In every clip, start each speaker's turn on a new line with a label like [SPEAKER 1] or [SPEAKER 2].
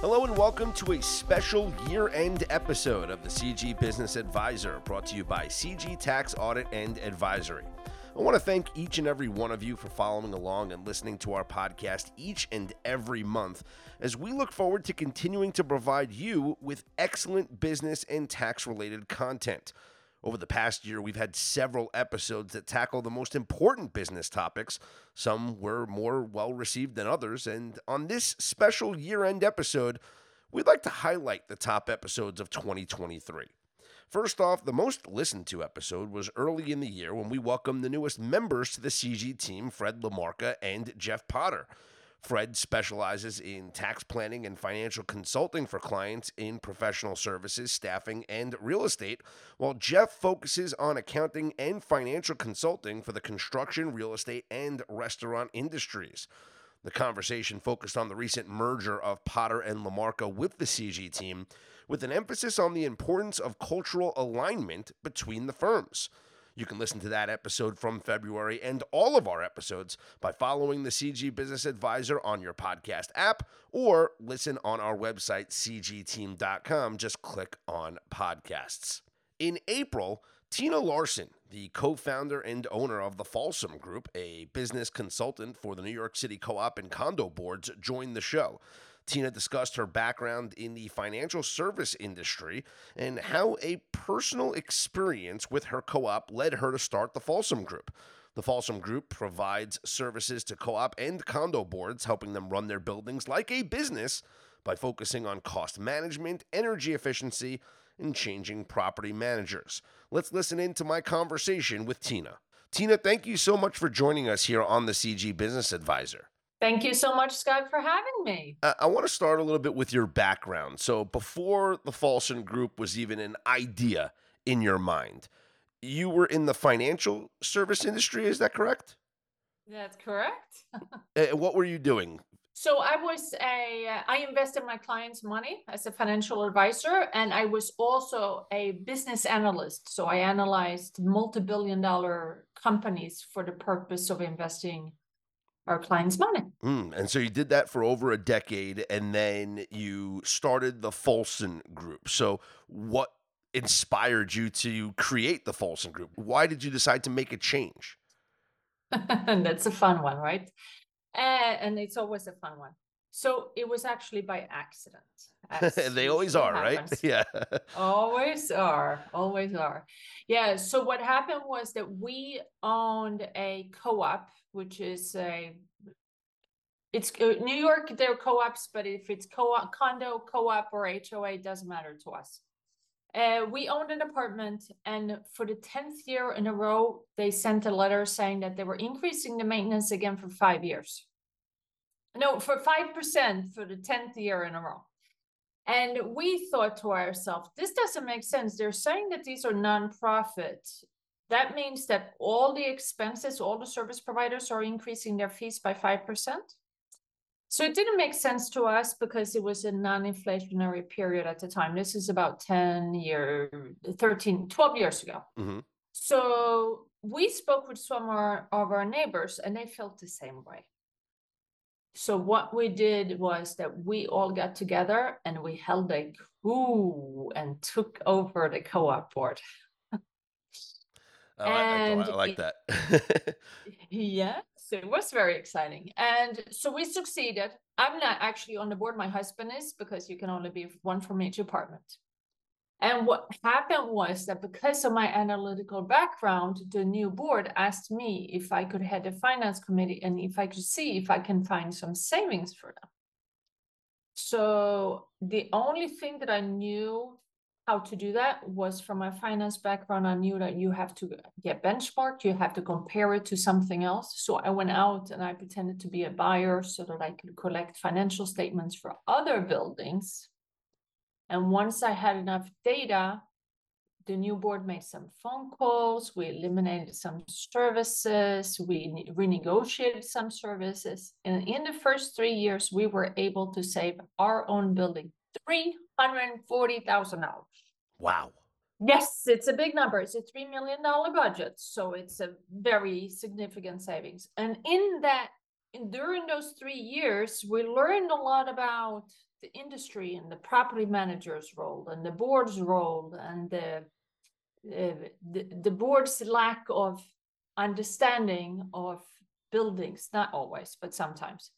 [SPEAKER 1] Hello and welcome to a special year end episode of the CG Business Advisor brought to you by CG Tax Audit and Advisory. I want to thank each and every one of you for following along and listening to our podcast each and every month as we look forward to continuing to provide you with excellent business and tax related content. Over the past year, we've had several episodes that tackle the most important business topics. Some were more well received than others. And on this special year end episode, we'd like to highlight the top episodes of 2023. First off, the most listened to episode was early in the year when we welcomed the newest members to the CG team, Fred Lamarca and Jeff Potter. Fred specializes in tax planning and financial consulting for clients in professional services, staffing, and real estate, while Jeff focuses on accounting and financial consulting for the construction, real estate, and restaurant industries. The conversation focused on the recent merger of Potter and Lamarca with the CG team, with an emphasis on the importance of cultural alignment between the firms. You can listen to that episode from February and all of our episodes by following the CG Business Advisor on your podcast app or listen on our website, cgteam.com. Just click on podcasts. In April, Tina Larsson, the co founder and owner of the Folson Group, a business consultant for the New York City Co op and condo boards, joined the show. Tina discussed her background in the financial service industry and how a personal experience with her co op led her to start the Folson Group. The Folson Group provides services to co op and condo boards, helping them run their buildings like a business by focusing on cost management, energy efficiency, and changing property managers. Let's listen in to my conversation with Tina. Tina, thank you so much for joining us here on the CG Business Advisor.
[SPEAKER 2] Thank you so much, Scott, for having me.
[SPEAKER 1] Uh, I want to start a little bit with your background. So, before the Folson Group was even an idea in your mind, you were in the financial service industry. Is that correct?
[SPEAKER 2] That's correct.
[SPEAKER 1] uh, what were you doing?
[SPEAKER 2] So I was a I invested my clients' money as a financial advisor, and I was also a business analyst. So I analyzed multi-billion dollar companies for the purpose of investing our clients' money.
[SPEAKER 1] Mm, and so you did that for over a decade, and then you started the Folson Group. So what inspired you to create the Folson Group? Why did you decide to make a change?
[SPEAKER 2] And that's a fun one, right? Uh, and it's always a fun one. So it was actually by accident.
[SPEAKER 1] they always are, happens. right? Yeah.
[SPEAKER 2] always are. Always are. Yeah. So what happened was that we owned a co-op, which is a it's uh, New York, they're co-ops, but if it's co-op, condo, co-op, or HOA, it doesn't matter to us. Uh, we owned an apartment, and for the 10th year in a row, they sent a letter saying that they were increasing the maintenance again for five years. No, for 5% for the 10th year in a row. And we thought to ourselves, this doesn't make sense. They're saying that these are nonprofit. That means that all the expenses, all the service providers are increasing their fees by 5%. So it didn't make sense to us because it was a non-inflationary period at the time. This is about 10 year, 13, 12 years ago. Mm-hmm. So we spoke with some of our, of our neighbors and they felt the same way. So what we did was that we all got together and we held a coup and took over the co-op board.
[SPEAKER 1] Oh, and I, I, I like that.
[SPEAKER 2] yes, it was very exciting. And so we succeeded. I'm not actually on the board. My husband is because you can only be one from each department. And what happened was that because of my analytical background, the new board asked me if I could head the finance committee and if I could see if I can find some savings for them. So the only thing that I knew how to do that was from my finance background. I knew that you have to get benchmarked, you have to compare it to something else. So I went out and I pretended to be a buyer so that I could collect financial statements for other buildings and once I had enough data, the new board made some phone calls, we eliminated some services, we renegotiated some services. And in the first three years, we were able to save our own building $340,000.
[SPEAKER 1] Wow.
[SPEAKER 2] Yes, it's a big number. It's a $3 million budget. So it's a very significant savings. And in that, during those three years, we learned a lot about the industry and the property manager's role and the board's role and the uh, the, the board's lack of understanding of buildings not always but sometimes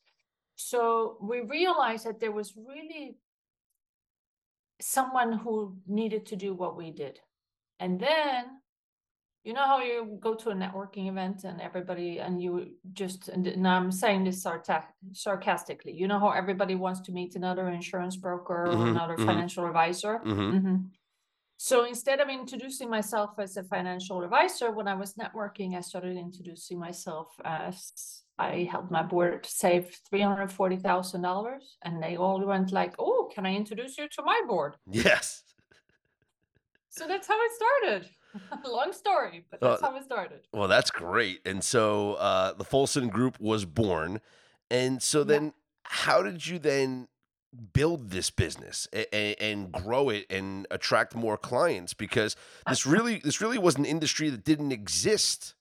[SPEAKER 2] so we realized that there was really someone who needed to do what we did. And then you know how you go to a networking event and everybody and you just and i'm saying this sarcastically you know how everybody wants to meet another insurance broker or
[SPEAKER 1] Mhm,
[SPEAKER 2] another
[SPEAKER 1] mhm.
[SPEAKER 2] financial advisor?
[SPEAKER 1] Hmm
[SPEAKER 2] hmm so instead of introducing myself as a financial advisor when i was networking i started introducing myself as i helped my board save $340000 and they all went like oh can i introduce you to my board
[SPEAKER 1] Yes.
[SPEAKER 2] so that's how it started long story but that's
[SPEAKER 1] Uh,
[SPEAKER 2] how it started
[SPEAKER 1] Well, that's great. And so uh, the Folson Group was born. And so
[SPEAKER 2] Yeah.
[SPEAKER 1] then, how did you then build this business and, and grow it and attract more clients? Because this really, this really was an industry that didn't exist.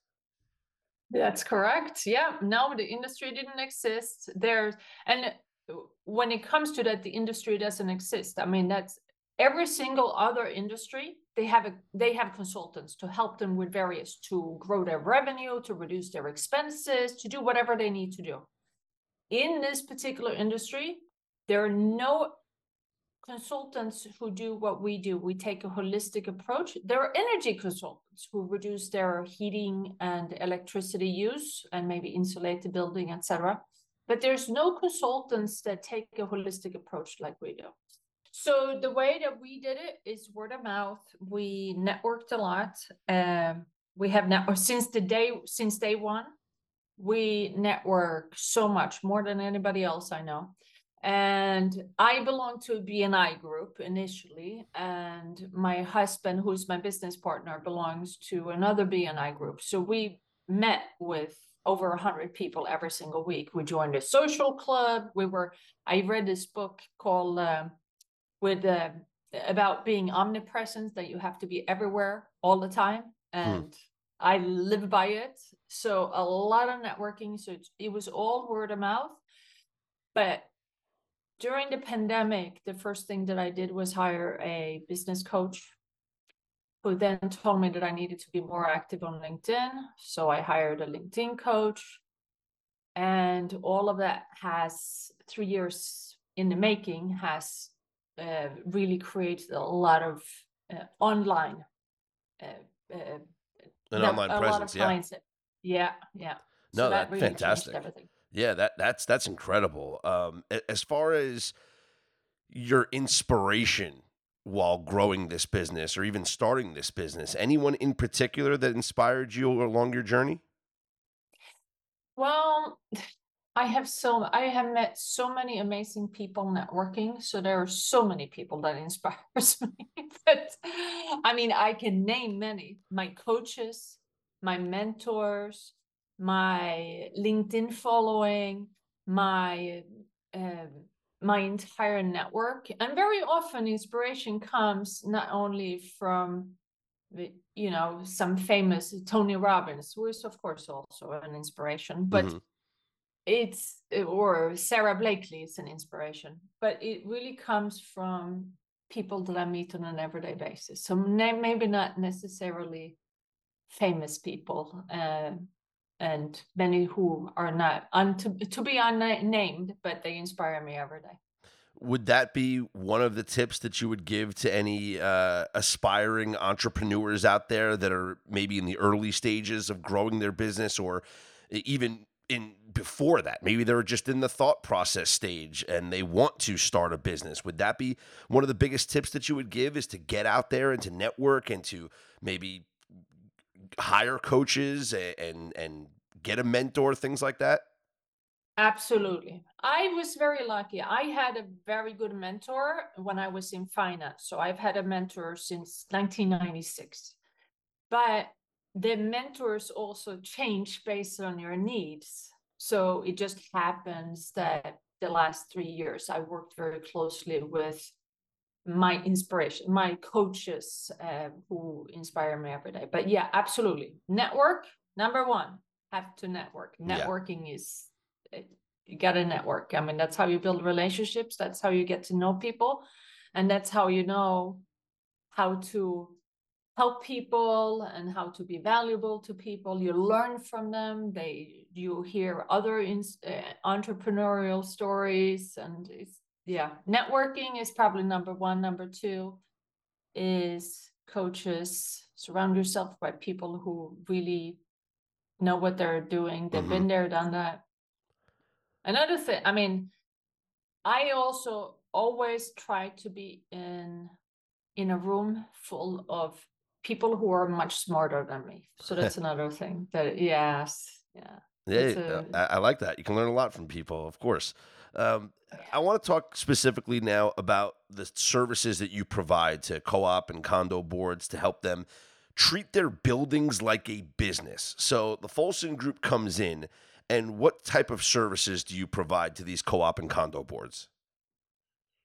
[SPEAKER 2] That's correct. Yeah. No, the industry didn't exist. There's and uh, when it comes to that, the industry doesn't exist. I mean, that's every single other industry. They have a they have consultants to help them with various to grow their revenue, to reduce their expenses, to do whatever they need to do. In this particular industry, there are no consultants who do what we do. We take a holistic approach. There are energy consultants who reduce their heating and electricity use and maybe insulate the building, etc. But there's no consultants that take a holistic approach like we do. So the way that we did it is word of mouth. We networked a lot. Um, we have networked since the day since day one. We network so much more than anybody else I know and I belong to a BNI group initially, and my husband, who's my business partner, belongs to another BNI group. So we met with over a hundred people every single week. We joined a social club. We were. I read this book called um with uh, about being omnipresent that you have to be everywhere all the time, and I live by it. So a lot of networking. So it was all word of mouth, but during the pandemic, the first thing that I did was hire a business coach who then told me that I needed to be more active on LinkedIn. So I hired a LinkedIn coach. And all of that has three years in the making, has uh, really created a lot of uh, online. Uh, uh,
[SPEAKER 1] An online
[SPEAKER 2] a lot of
[SPEAKER 1] presence. Yeah.
[SPEAKER 2] clients Yeah, yeah.
[SPEAKER 1] No,
[SPEAKER 2] So
[SPEAKER 1] that-
[SPEAKER 2] really
[SPEAKER 1] fantastic.
[SPEAKER 2] Everything.
[SPEAKER 1] Yeah, that that's that's incredible. Um, as far as your inspiration while growing this business or even starting this business, anyone in particular that inspired you along your journey?
[SPEAKER 2] Well, I have so I have met so many amazing people networking. So there are so many people that inspires me. but I mean, I can name many. My coaches, my mentors, my LinkedIn following, my um, my entire network, and very often inspiration comes not only from the, you know some famous Tony Robbins, who is of course also an inspiration, but
[SPEAKER 1] Mhm.
[SPEAKER 2] it's or Sara Blakely is an inspiration, but it really comes from people that I meet on an everyday basis. So maybe not necessarily famous people, uh, and many who are not un- to, to be unnamed, but they inspire me every day.
[SPEAKER 1] Would that be one of the tips that you would give to any uh, aspiring entrepreneurs out there that are maybe in the early stages of growing their business or even in before that? Maybe they're just in the thought process stage and they want to start a business. Would that be one of the biggest tips that you would give is to get out there and to network and to maybe hire coaches and and, get a mentor, things like that?
[SPEAKER 2] Absolutely. I was very lucky. I had a very good mentor when I was in finance. So I've had a mentor since 1996. But the mentors also change based on your needs. So it just happens that the last three years I worked very closely with my inspiration, my coaches uh, who inspire me every day. But yeah, absolutely. Network, number one, have to network.
[SPEAKER 1] Yeah.
[SPEAKER 2] Networking is uh, you got to network. I mean, that's how you build relationships. That's how you get to know people. And that's how you know how to help people and how to be valuable to people. You learn from them. They, you hear other in, uh, entrepreneurial stories and it's, yeah, networking is probably number one. Number two is coaches. Surround yourself by people who really know what they're doing. They've
[SPEAKER 1] Mhm.
[SPEAKER 2] been there, done that. Another thing, I mean, I also always try to be in in a room full of people who are much smarter than me. So that's another thing that yes, yeah.
[SPEAKER 1] Yeah,
[SPEAKER 2] a-
[SPEAKER 1] I, I like that. You can learn a lot from people, of course. Um, I want to talk specifically now about the services that you provide to co op and condo boards to help them treat their buildings like a business. So the Folson Group comes in, and what type of services do you provide to these co op and condo boards?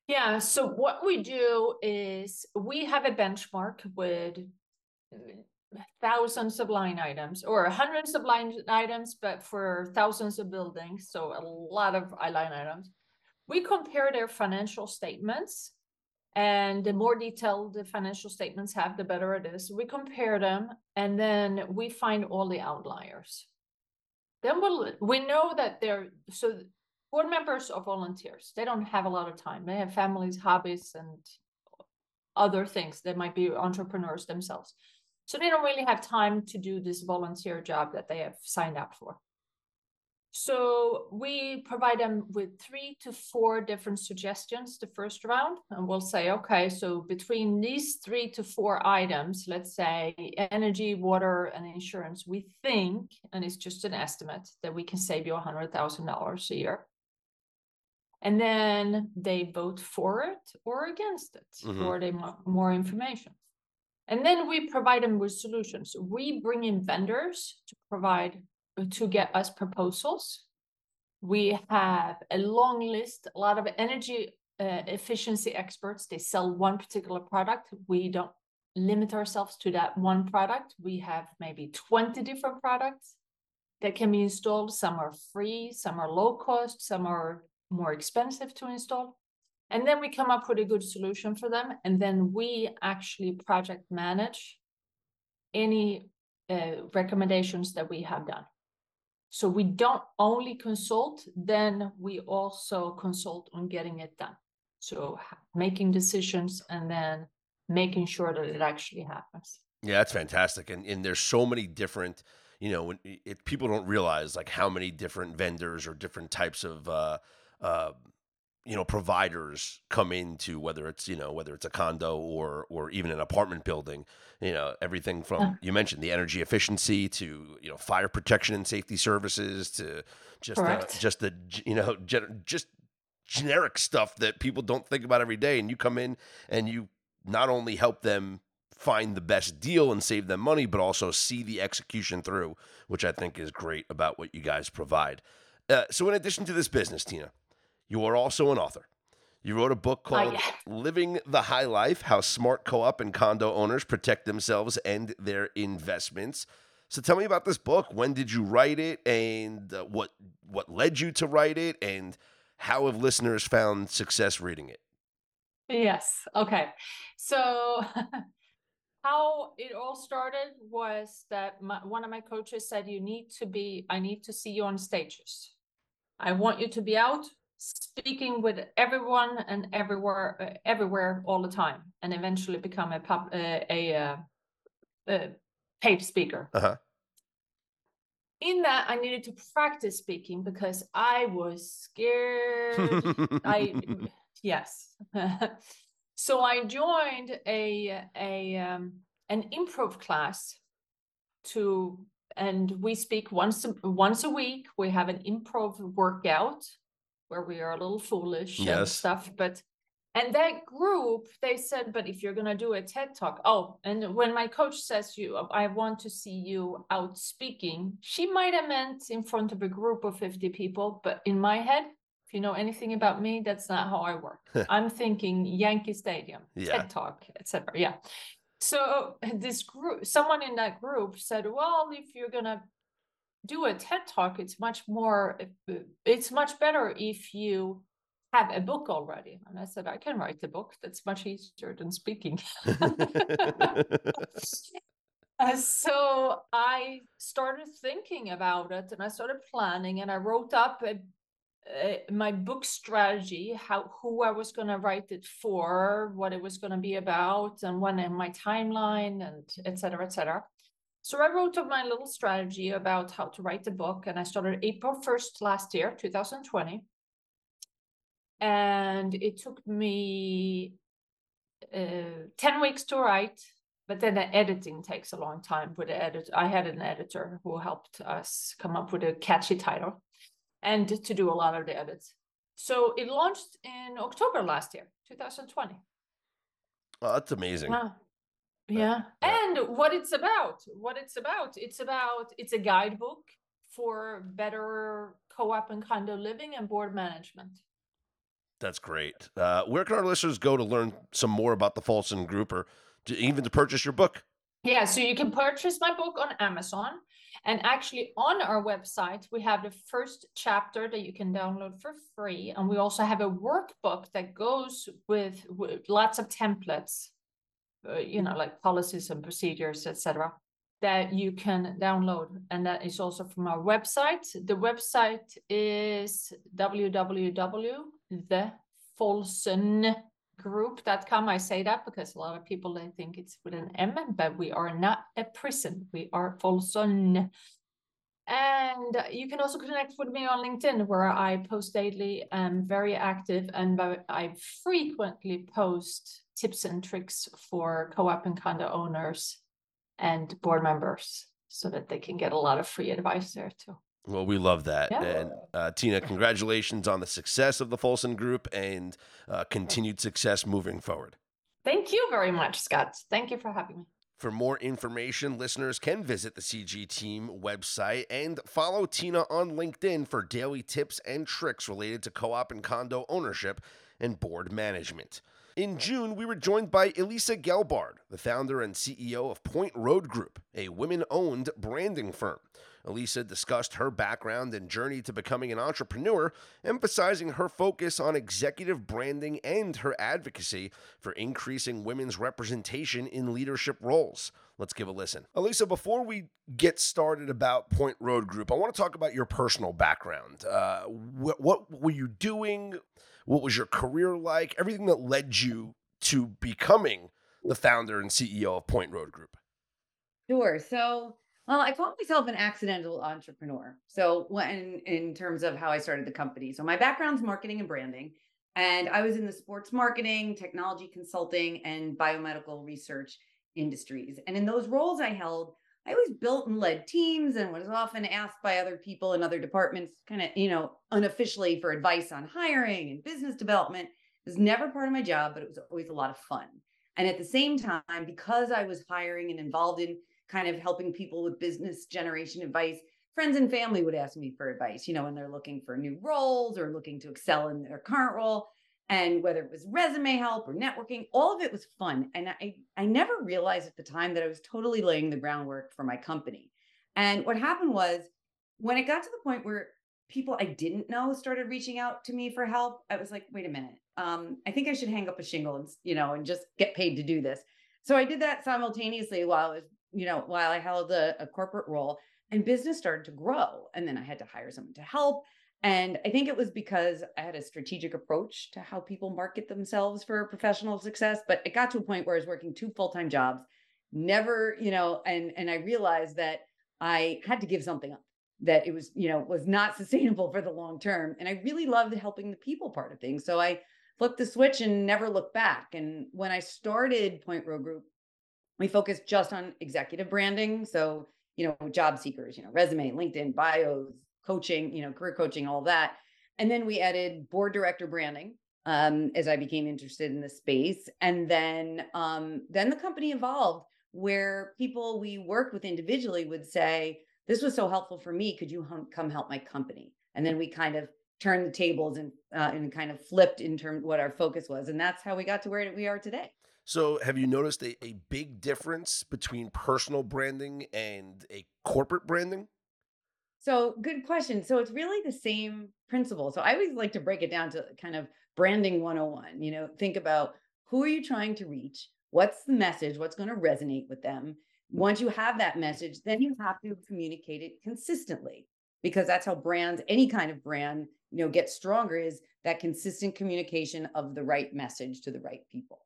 [SPEAKER 2] Yeah, so what we do is we have a benchmark with thousands of line items or hundreds of line items, but for thousands of buildings, so a lot of line items. We compare their financial statements and the more detailed the financial statements have, the better it is. We compare them and then we find all the outliers. Then we'll, we know that they're, so board members are volunteers, they don't have a lot of time. They have families, hobbies, and other things. They might be entrepreneurs themselves. So they don't really have time to do this volunteer job that they have signed up for. So we provide them with three to four different suggestions the first round, and we'll say, okay, so between these three to four items, let's say energy, water, and insurance, we think, and it's just an estimate, that we can save you a hundred thousand dollars a year. And then they vote for it or against it,
[SPEAKER 1] Mhm.
[SPEAKER 2] or they want more information. And then we provide them with solutions. We bring in vendors to provide, to get us proposals. We have a long list, a lot of energy uh, efficiency experts. They sell one particular product. We don't limit ourselves to that one product. We have maybe 20 different products that can be installed. Some are free, some are low cost, some are more expensive to install. And then we come up with a good solution for them. And then we actually project manage any uh, recommendations that we have done. So we don't only consult, then we also consult on getting it done. So making decisions and then making sure that it actually happens.
[SPEAKER 1] Yeah, that's fantastic. And and there's so many different, you know, when people don't realize like how many different vendors or different types of uh uh you know providers come into whether it's you know whether it's a condo or or even an apartment building you know everything from
[SPEAKER 2] Yeah.
[SPEAKER 1] you mentioned the energy efficiency to you know fire protection and safety services to just the, just the you know gen- just generic stuff that people don't think about every day. And you come in and you not only help them find the best deal and save them money but also see the execution through which i think is great about what you guys provide. Uh, so in addition to this business tina you are also an author you wrote a book called
[SPEAKER 2] yeah.
[SPEAKER 1] living the high life how smart co-op and condo owners protect themselves and their investments so tell me about this book when did you write it and uh, what what led you to write it and how have listeners found success reading it
[SPEAKER 2] Yes. Okay. So how it all started was that my, one of my coaches said, "You need to be. I need to see you on stages. I want you to be out speaking with everyone and everywhere, uh, everywhere all the time, and eventually become a pub, uh, a, uh, uh, paid speaker."
[SPEAKER 1] uh-huh
[SPEAKER 2] In that, I needed to practice speaking because I was scared. I yes. so I joined a a um, an improv class to and we speak once a, once a week. We have an improv workout where we are a little foolish and stuff, but and that group they said, but if you're gonna do a TED talk, oh, and when my coach says you, I want to see you out speaking, she might have meant in front of a group of 50 people, but in my head, if you know anything about me, that's not how I work. I'm thinking Yankee Stadium,
[SPEAKER 1] Yeah.
[SPEAKER 2] TED Talk, etc. Yeah. So this group, someone in that group said, "Well, if you're gonna do a TED talk, it's much more, it's much better if you have a book already. And I said, I can write the book. That's much easier than speaking. uh, so I started thinking about it and I started planning and I wrote up a, a, my book strategy, how who I was going to write it for, what it was going to be about, and when in my timeline, and etc. etc. So I wrote up my little strategy about how to write the book, and I started April 1st last year, 2020 and it took me uh, 10 weeks to write but then the editing takes a long time with the edit i had an editor who helped us come up with a catchy title and to do a lot of the edits. So it launched in october last year 2020
[SPEAKER 1] oh that's amazing.
[SPEAKER 2] Uh, yeah. and what it's about what it's about it's about it's a guidebook for better co-op and condo living and board management
[SPEAKER 1] that's great. Uh, where can our listeners go to learn some more about the Folson Group or to, even to purchase your book?
[SPEAKER 2] Yeah, so you can purchase my book on Amazon. And actually, on our website, we have the first chapter that you can download for free. And we also have a workbook that goes with, with lots of templates, uh, you know, like policies and procedures, etc., that you can download. And that is also from our website. The website is www the Folson group.com. I say that because a lot of people they think it's with an M, but we are not a prison. We are Folson. And you can also connect with me on LinkedIn, where I post daily. I'm very active, and I frequently post tips and tricks for co-op and condo owners and board members, so that they can get a lot of free advice there too.
[SPEAKER 1] Well, we love that. Yeah. And uh, Tina, congratulations on the success of the Folson Group and uh, continued success moving forward.
[SPEAKER 2] Thank you very much, Scott. Thank you for having me.
[SPEAKER 1] For more information, listeners can visit the CG Team website and follow Tina on LinkedIn for daily tips and tricks related to co op and condo ownership and board management. In June, we were joined by Alyssa Gelbard, the founder and CEO of Point Road Group, a women owned branding firm. Alyssa discussed her background and journey to becoming an entrepreneur, emphasizing her focus on executive branding and her advocacy for increasing women's representation in leadership roles. Let's give a listen. Alyssa, before we get started about Point Road Group, I want to talk about your personal background. Uh, wh- what were you doing? What was your career like? Everything that led you to becoming the founder and CEO of Point Road Group.
[SPEAKER 3] Sure. So well, I call myself an accidental entrepreneur. So, when in terms of how I started the company, so my background's marketing and branding, and I was in the sports marketing, technology consulting, and biomedical research industries. And in those roles I held, I always built and led teams and was often asked by other people in other departments, kind of, you know, unofficially for advice on hiring and business development. It was never part of my job, but it was always a lot of fun. And at the same time, because I was hiring and involved in kind of helping people with business generation advice. Friends and family would ask me for advice, you know, when they're looking for new roles or looking to excel in their current role. And whether it was resume help or networking, all of it was fun. And I, I never realized at the time that I was totally laying the groundwork for my company. And what happened was when it got to the point where people I didn't know started reaching out to me for help, I was like, wait a minute. Um, I think I should hang up a shingle and, you know, and just get paid to do this. So I did that simultaneously while I was you know, while I held a, a corporate role and business started to grow. And then I had to hire someone to help. And I think it was because I had a strategic approach to how people market themselves for professional success. But it got to a point where I was working two full time jobs, never, you know, and and I realized that I had to give something up, that it was, you know, was not sustainable for the long term. And I really loved helping the people part of things. So I flipped the switch and never looked back. And when I started Point Road Group, we focused just on executive branding. So, you know, job seekers, you know, resume, LinkedIn, bios, coaching, you know, career coaching, all that. And then we added board director branding um, as I became interested in the space. And then, um, then the company evolved where people we worked with individually would say, "This was so helpful for me. Could you hum- come help my company?" And then we kind of turned the tables and uh, and kind of flipped in terms what our focus was, and that's how we got to where we are today.
[SPEAKER 1] So, have you noticed a, a big difference between personal branding and a corporate branding?
[SPEAKER 3] So, good question. So, it's really the same principle. So, I always like to break it down to kind of branding 101. You know, think about who are you trying to reach? What's the message? What's going to resonate with them? Once you have that message, then you have to communicate it consistently because that's how brands, any kind of brand, you know, get stronger is that consistent communication of the right message to the right people.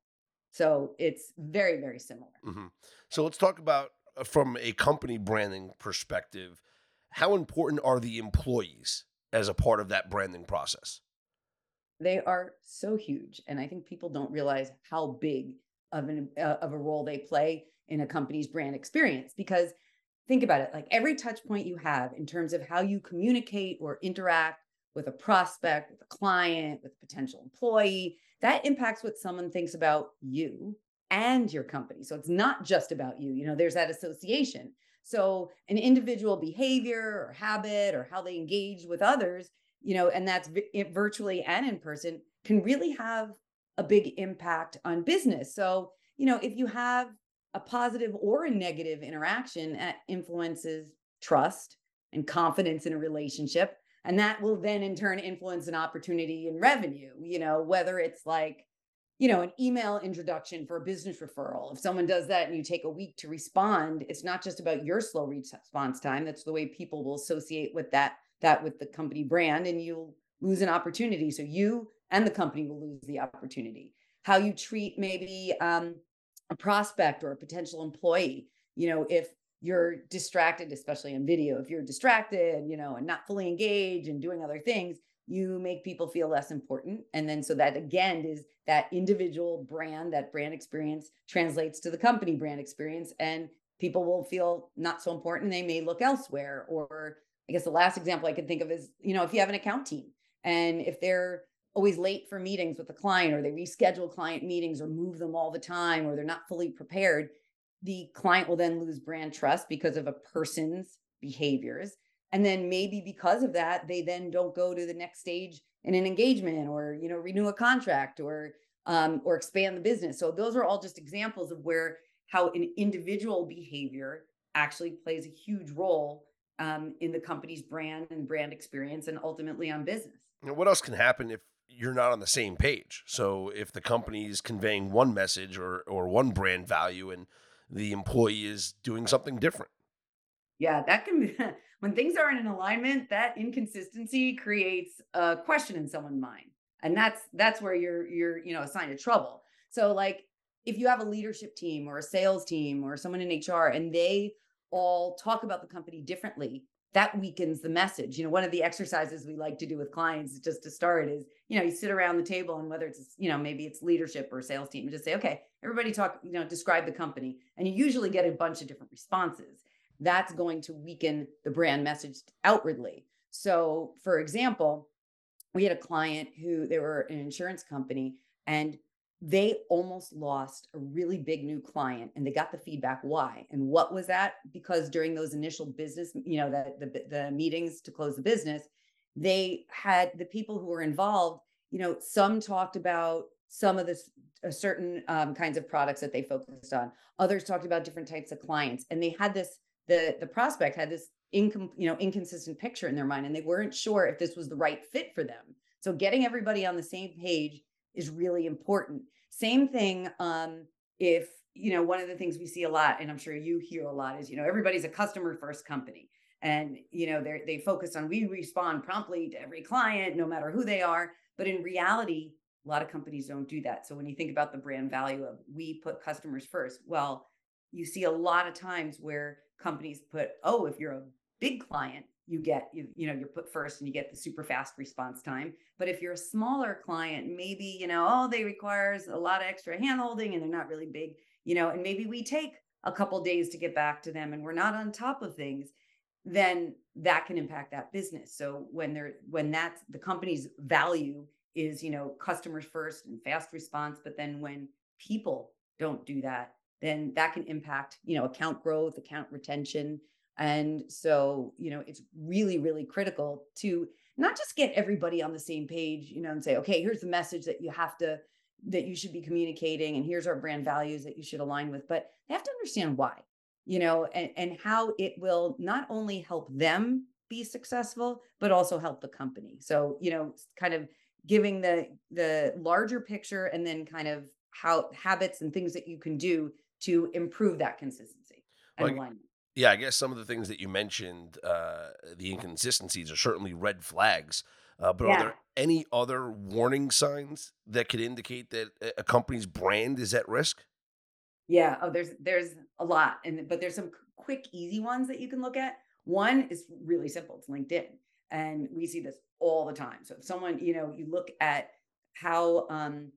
[SPEAKER 3] So it's very, very similar.
[SPEAKER 1] Mm-hmm. So let's talk about uh, from a company branding perspective, how important are the employees as a part of that branding process?
[SPEAKER 3] They are so huge, and I think people don't realize how big of an uh, of a role they play in a company's brand experience. Because think about it, like every touch point you have in terms of how you communicate or interact with a prospect, with a client, with a potential employee, that impacts what someone thinks about you and your company. So it's not just about you. You know, there's that association. So an individual behavior or habit or how they engage with others, you know, and that's virtually and in person can really have a big impact on business. So, you know, if you have a positive or a negative interaction that influences trust and confidence in a relationship, and that will then in turn influence an opportunity in revenue, you know, whether it's like, you know, an email introduction for a business referral. If someone does that and you take a week to respond, it's not just about your slow response time. That's the way people will associate with that that with the company brand and you'll lose an opportunity. So you and the company will lose the opportunity. How you treat maybe um, a prospect or a potential employee. You know, if you're distracted, especially in video, if you're distracted, you know, and not fully engaged and doing other things, you make people feel less important. And then so that again is that individual brand, that brand experience translates to the company brand experience. And people will feel not so important. They may look elsewhere. Or I guess the last example I could think of is, you know, if you have an account team and if they're always late for meetings with the client or they reschedule client meetings or move them all the time or they're not fully prepared the client will then lose brand trust because of a person's behaviors and then maybe because of that they then don't go to the next stage in an engagement or you know renew a contract or um, or expand the business. So those are all just examples of where how an individual behavior actually plays a huge role um, in the company's brand and brand experience and ultimately on business.
[SPEAKER 1] What else can happen if you're not on the same page? So if the company is conveying one message or or one brand value and the employee is doing something different.
[SPEAKER 3] Yeah, that can be when things aren't in alignment, that inconsistency creates a question in someone's mind. And that's that's where you're you're, you know, a sign of trouble. So like if you have a leadership team or a sales team or someone in HR and they all talk about the company differently, that weakens the message. You know, one of the exercises we like to do with clients just to start is, you know, you sit around the table and whether it's, you know, maybe it's leadership or sales team, and just say, okay, everybody talk, you know, describe the company. And you usually get a bunch of different responses. That's going to weaken the brand message outwardly. So, for example, we had a client who they were an insurance company and they almost lost a really big new client and they got the feedback why. And what was that? Because during those initial business you know the, the the meetings to close the business they had the people who were involved you know some talked about some of the certain um, kinds of products that they focused on. Others talked about different types of clients and they had this the the prospect had this income you know inconsistent picture in their mind and they weren't sure if this was the right fit for them so getting everybody on the same page is really important. Same thing um, if, you know, one of the things we see a lot, and I'm sure you hear a lot, is, you know, everybody's a customer first company. And, you know, they they focus on we respond promptly to every client, no matter who they are. But in reality, a lot of companies don't do that. So when you think about the brand value of we put customers first, well, you see a lot of times where companies put, oh, if you're a big client, you get you, you know you're put first and you get the super fast response time. But if you're a smaller client maybe you know oh they requires a lot of extra hand holding and they're not really big you know and maybe we take a couple days to get back to them and we're not on top of things then that can impact that business. So when they're when that's the company's value is you know customers first and fast response but then when people don't do that then that can impact you know account growth account retention and so, you know, it's really, really critical to not just get everybody on the same page, you know, and say, okay, here's the message that you have to, that you should be communicating, and here's our brand values that you should align with, but they have to understand why, you know, and, and how it will not only help them be successful, but also help the company. So, you know, kind of giving the the larger picture and then kind of how habits and things that you can do to improve that consistency and
[SPEAKER 1] Like,
[SPEAKER 3] alignment.
[SPEAKER 1] yeah, I guess some of the things that you mentioned, uh, the inconsistencies are certainly red flags. Uh, but are there any other warning signs that could indicate that a a company's brand is at risk?
[SPEAKER 3] Yeah. Oh, there's there's a lot, and but there's some quick, easy ones that you can look at. One is really simple. It's LinkedIn, and we see this all the time. So if someone, you know, you look at how um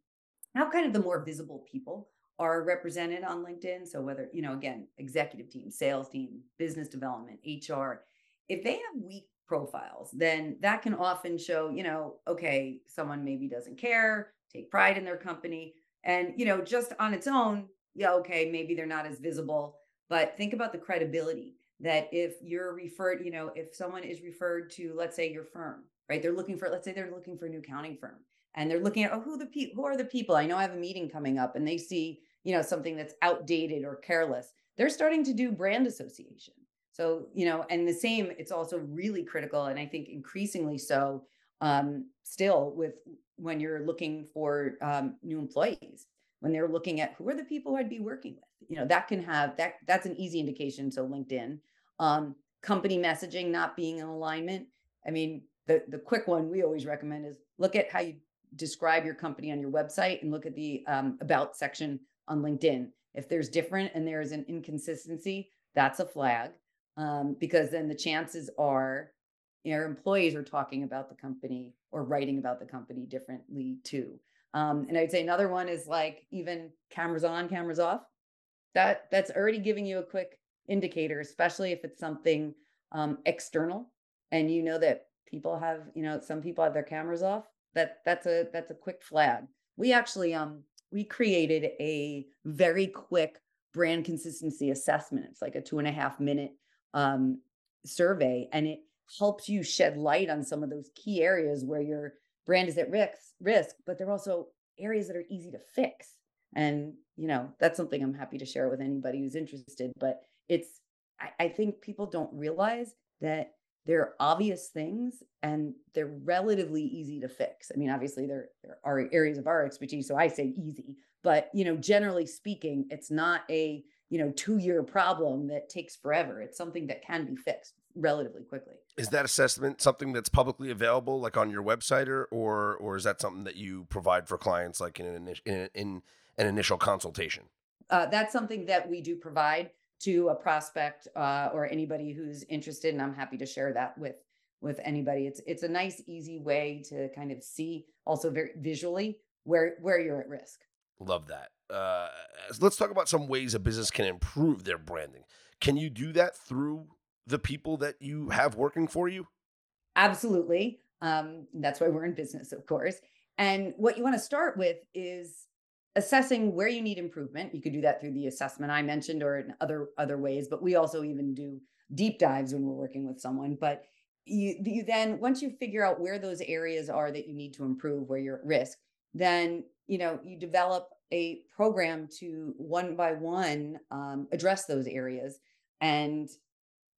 [SPEAKER 3] how kind of the more visible people are represented on LinkedIn. So whether you know, again, executive team, sales team, business development, HR, if they have weak profiles, then that can often show, you know, okay, someone maybe doesn't care, take pride in their company, and you know, just on its own yeah, okay, maybe they're not as visible, but think about the credibility that if you're referred, you know, if someone is referred to, let's say your firm, right? They're looking for, let's say they're looking for a new accounting firm and they're looking at, oh, who the who are the people? I know I have a meeting coming up and they see, you know, something that's outdated or careless. They're starting to do brand association. So, you know, and the same, it's also really critical. And I think increasingly so um, still with when you're looking for um, new employees when they're looking at who are the people I'd be working with. You know, that can have that that's an easy indication. So LinkedIn, um, company messaging not being in alignment. I mean, the the quick one we always recommend is look at how you describe your company on your website and look at the um, about section on LinkedIn. If there's different and there is an inconsistency, that's a flag um, because then the chances are your employees are talking about the company or writing about the company differently too. Um, and I'd say another one is like even cameras on, cameras off. That that's already giving you a quick indicator, especially if it's something um, external, and you know that people have, you know, some people have their cameras off. That that's a that's a quick flag. We actually um we created a very quick brand consistency assessment. It's like a two and a half minute um, survey, and it helps you shed light on some of those key areas where your brand is at risk risk but they're also areas that are easy to fix and you know that's something i'm happy to share with anybody who's interested but it's i, I think people don't realize that they're obvious things and they're relatively easy to fix. I mean obviously there, there are areas of our expertise so i say easy but you know generally speaking it's not a you know two year problem that takes forever. It's something that can be fixed relatively quickly.
[SPEAKER 1] Is that assessment something that's publicly available, like on your website, or or, or is that something that you provide for clients, like in an in, in an initial consultation?
[SPEAKER 3] uh, that's something that we do provide to a prospect uh, or anybody who's interested and i'm happy to share that with with anybody it's it's a nice easy way to kind of see also very visually where where you're at risk
[SPEAKER 1] Love that. Uh, let's talk about some ways a business can improve their branding. Can you do that through the people that you have working for you?
[SPEAKER 3] Absolutely. Um, that's why we're in business, of course. And what you want to start with is assessing where you need improvement. You could do that through the assessment I mentioned or in other other ways, but we also even do deep dives when we're working with someone. But you, you then once you figure out where those areas are that you need to improve, where you're at risk, then you know you develop a program to one by one um, address those areas and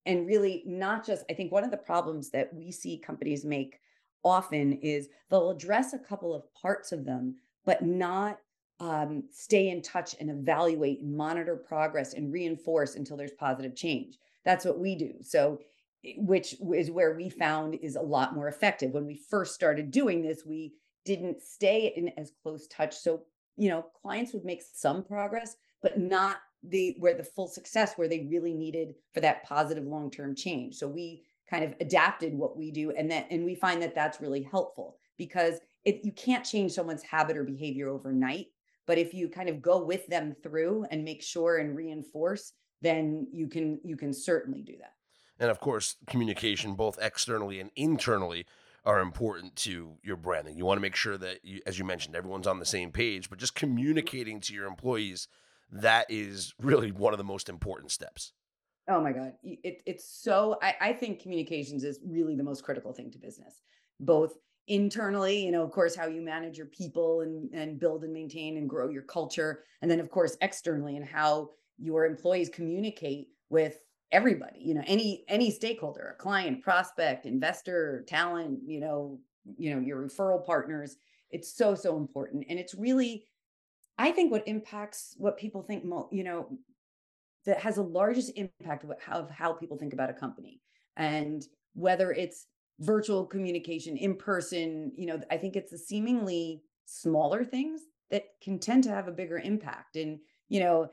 [SPEAKER 3] and really not just i think one of the problems that we see companies make often is they'll address a couple of parts of them but not um, stay in touch and evaluate and monitor progress and reinforce until there's positive change. That's what we do. So which is where we found is a lot more effective. When we first started doing this we didn't stay in as close touch. So you know clients would make some progress but not the where the full success where they really needed for that positive long-term change. So we kind of adapted what we do and that and we find that that's really helpful because if you can't change someone's habit or behavior overnight but if you kind of go with them through and make sure and reinforce then you can you can certainly do that
[SPEAKER 1] And of course, communication, both externally and internally, are important to your branding. You want to make sure that, you, as you mentioned, everyone's on the same page, but just communicating to your employees, that is really one of the most important steps.
[SPEAKER 3] Oh my God. It, it's so, I, I think communications is really the most critical thing to business, both internally, you know, of course, how you manage your people and, and build and maintain and grow your culture. And then, of course, externally and how your employees communicate with everybody, you know, any any stakeholder, a client, prospect, investor, talent, you know, you know, your referral partners. It's so so important, and it's really, I think, what impacts what people think. You know, that has the largest impact of how, of how people think about a company, and whether it's virtual communication, in person. You know, I think it's the seemingly smaller things that can tend to have a bigger impact, and you know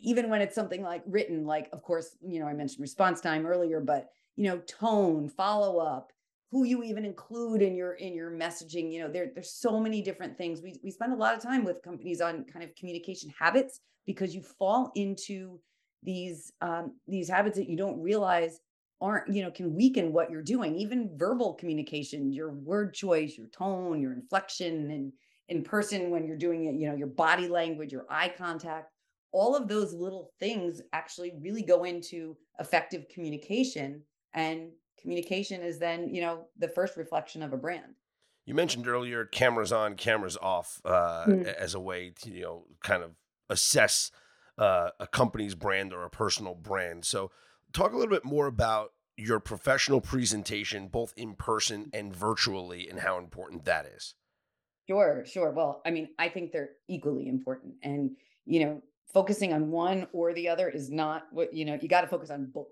[SPEAKER 3] even when it's something like written like of course you know i mentioned response time earlier but you know tone follow up who you even include in your in your messaging you know there there's so many different things we we spend a lot of time with companies on kind of communication habits because you fall into these um these habits that you don't realize aren't you know can weaken what you're doing even verbal communication your word choice your tone your inflection and in person when you're doing it you know your body language your eye contact all of those little things actually really go into effective communication and communication is then you know the first reflection of a brand
[SPEAKER 1] you mentioned earlier cameras on cameras off uh, mm. as a way to you know kind of assess uh, a company's brand or a personal brand so talk a little bit more about your professional presentation both in person and virtually and how important that is.
[SPEAKER 3] Sure sure. Well i mean i think they're equally important and you know focusing on one or the other is not what you know you got to focus on both.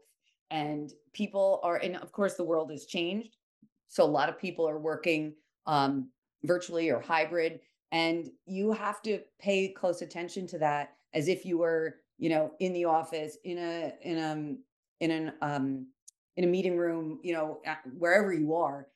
[SPEAKER 3] And people are and of course the world has changed so a lot of people are working um, virtually or hybrid and you have to pay close attention to that as if you were you know in the office in a in a in an um in a meeting room you know wherever you are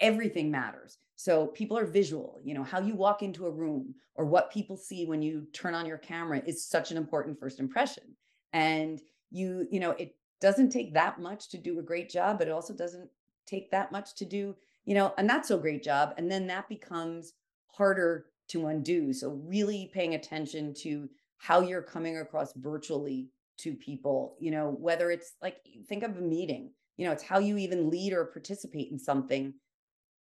[SPEAKER 3] everything matters so people are visual, you know, how you walk into a room or what people see when you turn on your camera is such an important first impression. And you, you know, it doesn't take that much to do a great job, but it also doesn't take that much to do, you know, a not so great job. And then that becomes harder to undo. So really paying attention to how you're coming across virtually to people, you know, whether it's like think of a meeting, you know, it's how you even lead or participate in something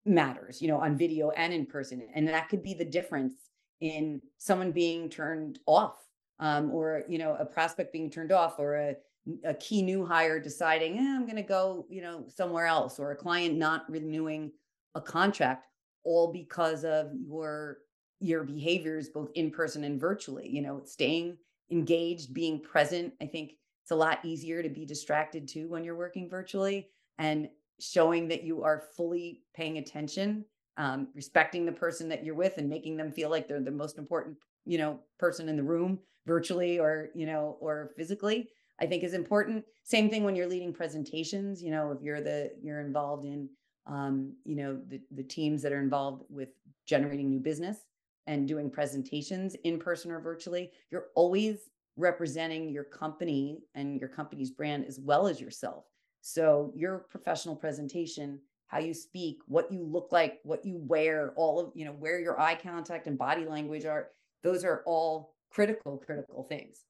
[SPEAKER 3] matters, you know, on video and in person. And that could be the difference in someone being turned off um, or, you know, a prospect being turned off or a, a key new hire deciding, eh, I'm going to go, you know, somewhere else or a client not renewing a contract all because of your your behaviors both in person and virtually you know staying engaged being present i think it's a lot easier to be distracted too when you're working virtually and showing that you are fully paying attention um, respecting the person that you're with and making them feel like they're the most important you know person in the room virtually or you know or physically i think is important. Same thing when you're leading presentations you know if you're the you're involved in um, you know the, the teams that are involved with generating new business and doing presentations in person or virtually you're always representing your company and your company's brand as well as yourself so your professional presentation, how you speak, what you look like, what you wear, all of, you know, where your eye contact and body language are, those are all critical, critical things.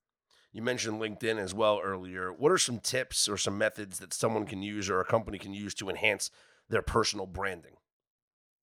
[SPEAKER 1] You mentioned LinkedIn as well earlier. What are some tips or some methods that someone can use or a company can use to enhance their personal branding?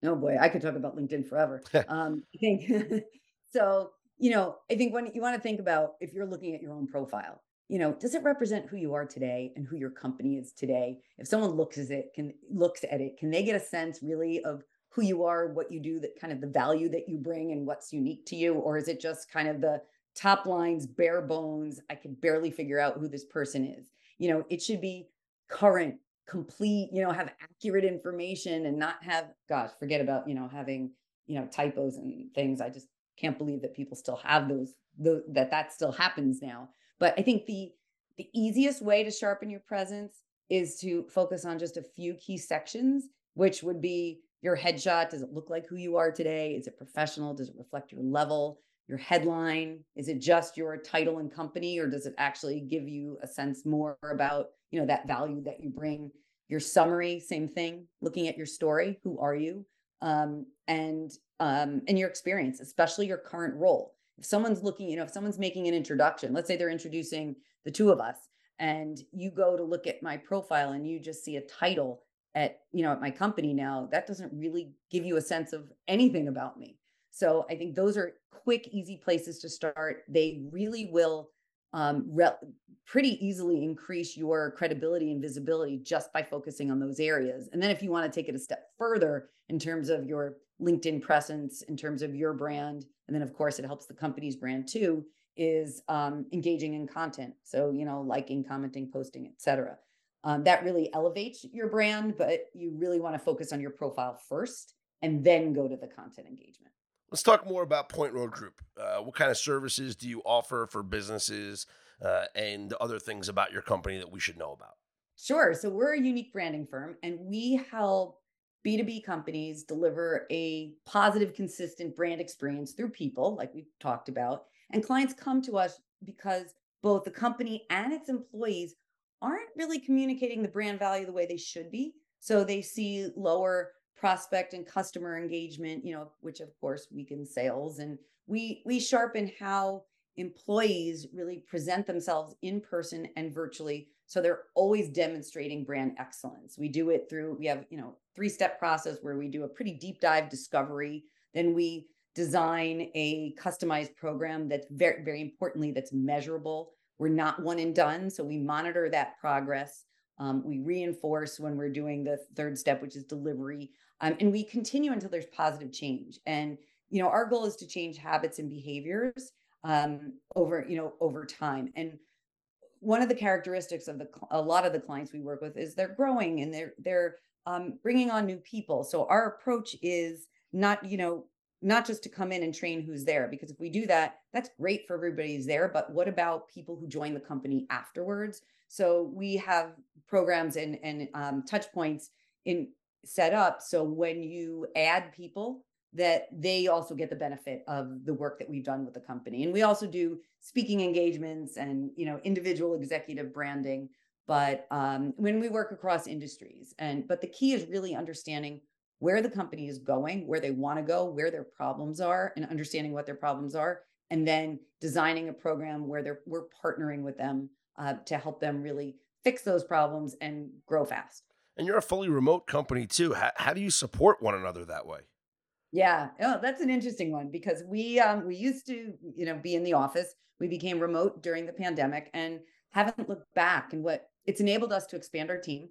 [SPEAKER 3] Oh boy, I could talk about LinkedIn forever. um, I think so. You know, I think when you want to think about if you're looking at your own profile, you know does it represent who you are today and who your company is today if someone looks at it can looks at it can they get a sense really of who you are what you do that kind of the value that you bring and what's unique to you or is it just kind of the top lines bare bones i can barely figure out who this person is you know it should be current complete you know have accurate information and not have gosh forget about you know having you know typos and things i just can't believe that people still have those, that that still happens now but I think the the easiest way to sharpen your presence is to focus on just a few key sections, which would be your headshot. Does it look like who you are today? Is it professional? Does it reflect your level? Your headline? Is it just your title and company, or does it actually give you a sense more about you know that value that you bring? Your summary, same thing. Looking at your story, who are you, um, and um, and your experience, especially your current role if someone's looking, you know, if someone's making an introduction, let's say they're introducing the two of us, and you go to look at my profile and you just see a title at, you know, at my company now, that doesn't really give you a sense of anything about me. So I think those are quick, easy places to start. They really will um, re- pretty easily increase your credibility and visibility just by focusing on those areas. And then if you want to take it a step further in terms of your LinkedIn presence, in terms of your brand, and then of course it helps the company's brand too, is um, engaging in content. So, you know, liking, commenting, posting, etc. Um, that really elevates your brand, but you really want to focus on your profile first and then go to the content engagement.
[SPEAKER 1] Let's talk more about Point Road Group. Uh, what kind of services do you offer for businesses uh, and other things about your company that we should know about?
[SPEAKER 3] Sure. So, we're a unique branding firm and we help B2B companies deliver a positive, consistent brand experience through people, like we talked about. And clients come to us because both the company and its employees aren't really communicating the brand value the way they should be. So they see lower prospect and customer engagement, you know, which of course weakens sales. And we we sharpen how employees really present themselves in person and virtually so they're always demonstrating brand excellence we do it through we have you know three step process where we do a pretty deep dive discovery then we design a customized program that's very very importantly that's measurable we're not one and done so we monitor that progress um, we reinforce when we're doing the third step which is delivery um, and we continue until there's positive change. And you know our goal is to change habits and behaviors um, over you know over time. And one of the characteristics of the a lot of the clients we work with is they're growing and they're they're um, bringing on new people. So our approach is not you know not just to come in and train who's there because if we do that that's great for everybody who's there but what about people who join the company afterwards? So we have programs and and um, touch points in set up so when you add people that they also get the benefit of the work that we've done with the company. And we also do speaking engagements and you know individual executive branding but um, when we work across industries and but the key is really understanding where the company is going where they want to go where their problems are and understanding what their problems are and then designing a program where they're we're partnering with them uh, to help them really fix those problems and grow fast
[SPEAKER 1] and you're a fully remote company too how, how do you support one another that way
[SPEAKER 3] yeah, oh, that's an interesting one because we um we used to, you know, be in the office. We became remote during the pandemic and haven't looked back and what it's enabled us to expand our team,